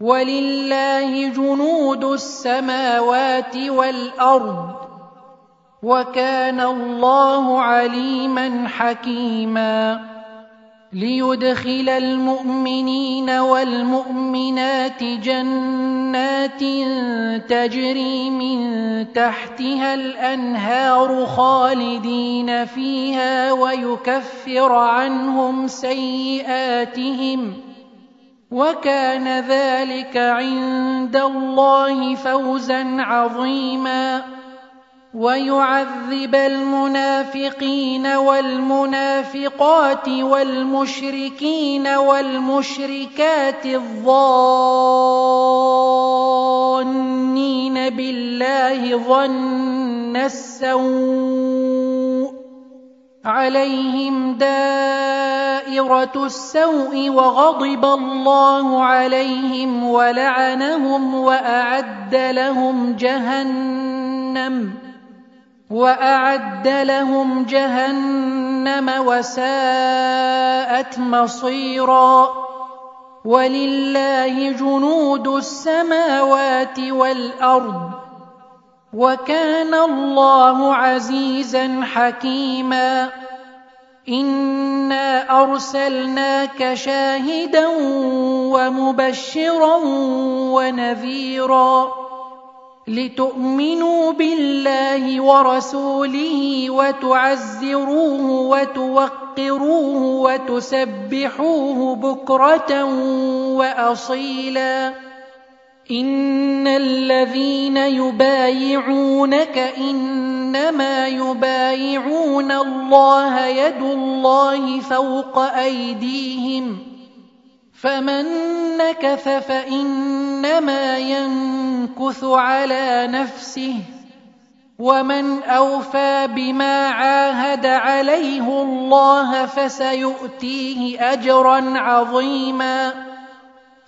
ولله جنود السماوات والأرض وكان الله عليما حكيما ليدخل المؤمنين والمؤمنات جنات تجري من تحتها الأنهار خالدين فيها ويكفر عنهم سيئاتهم وكان ذلك عند الله فوزا عظيما. ويعذب المنافقين والمنافقات والمشركين والمشركات الظانين بالله ظن السوء. عليهم دائره السوء وغضب الله عليهم ولعنهم واعد لهم جهنم واعد لهم جهنم وساءت مصيرا ولله جنود السماوات والارض وكان الله عزيزا حكيما. انا ارسلناك شاهدا ومبشرا ونذيرا لتؤمنوا بالله ورسوله وتعزروه وتوقروه وتسبحوه بكره واصيلا ان الذين يبايعونك انما يبايعون الله يد الله فوق ايديهم فمن نكث فانما ينكث على نفسه ومن اوفى بما عاهد عليه الله فسيؤتيه اجرا عظيما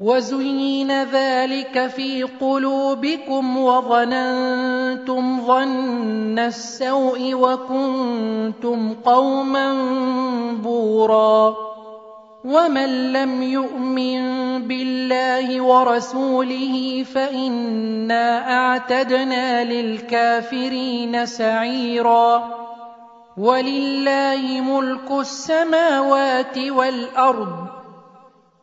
وزين ذلك في قلوبكم وظننتم ظن السوء وكنتم قوما بورا ومن لم يؤمن بالله ورسوله فإنا أعتدنا للكافرين سعيرا ولله ملك السماوات والأرض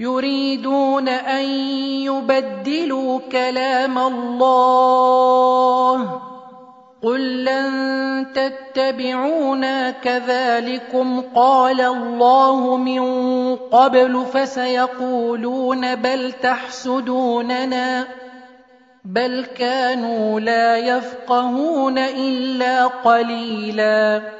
يريدون أن يبدلوا كلام الله. قل لن تتبعونا كذلكم. قال الله من قبل فسيقولون بل تحسدوننا. بل كانوا لا يفقهون إلا قليلا.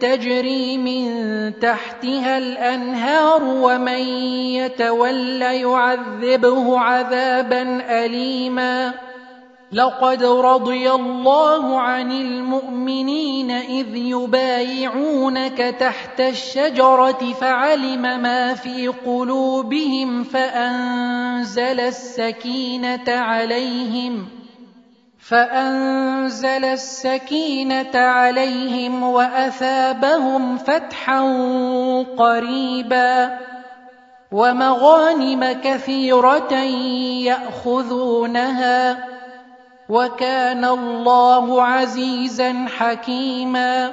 تجري من تحتها الأنهار ومن يتول يعذبه عذابا اليما. لقد رضي الله عن المؤمنين إذ يبايعونك تحت الشجرة فعلم ما في قلوبهم فأنزل السكينة عليهم. فأنزل السكينة عليهم وأثابهم فتحا قريبا ومغانم كثيرة يأخذونها وكان الله عزيزا حكيما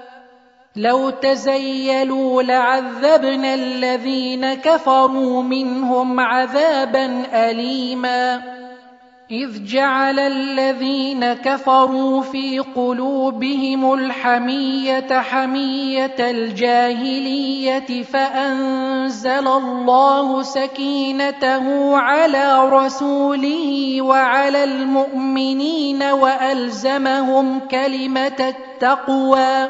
لو تزيلوا لعذبنا الذين كفروا منهم عذابا اليما. إذ جعل الذين كفروا في قلوبهم الحمية حمية الجاهلية فأنزل الله سكينته على رسوله وعلى المؤمنين وألزمهم كلمة التقوى.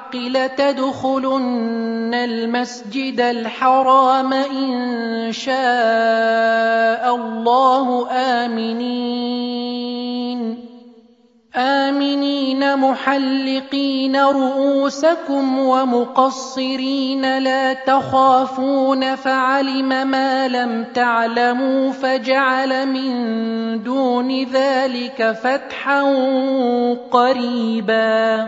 بالحق لتدخلن المسجد الحرام إن شاء الله آمنين. آمنين محلقين رؤوسكم ومقصرين لا تخافون فعلم ما لم تعلموا فجعل من دون ذلك فتحا قريبا.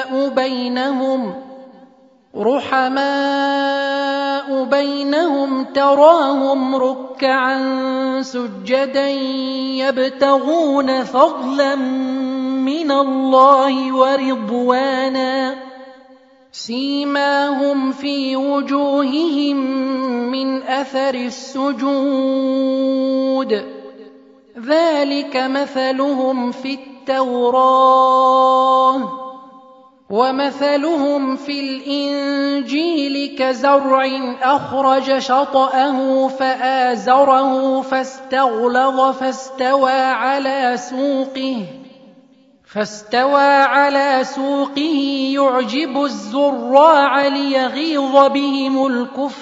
بينهم رحماء بينهم تراهم ركعا سجدا يبتغون فضلا من الله ورضوانا سيماهم في وجوههم من اثر السجود ذلك مثلهم في التوراه ومثلهم في الإنجيل كزرع أخرج شطأه فآزره فاستغلظ فاستوى على سوقه فاستوى على سوقه يعجب الزراع ليغيظ بهم الكفار.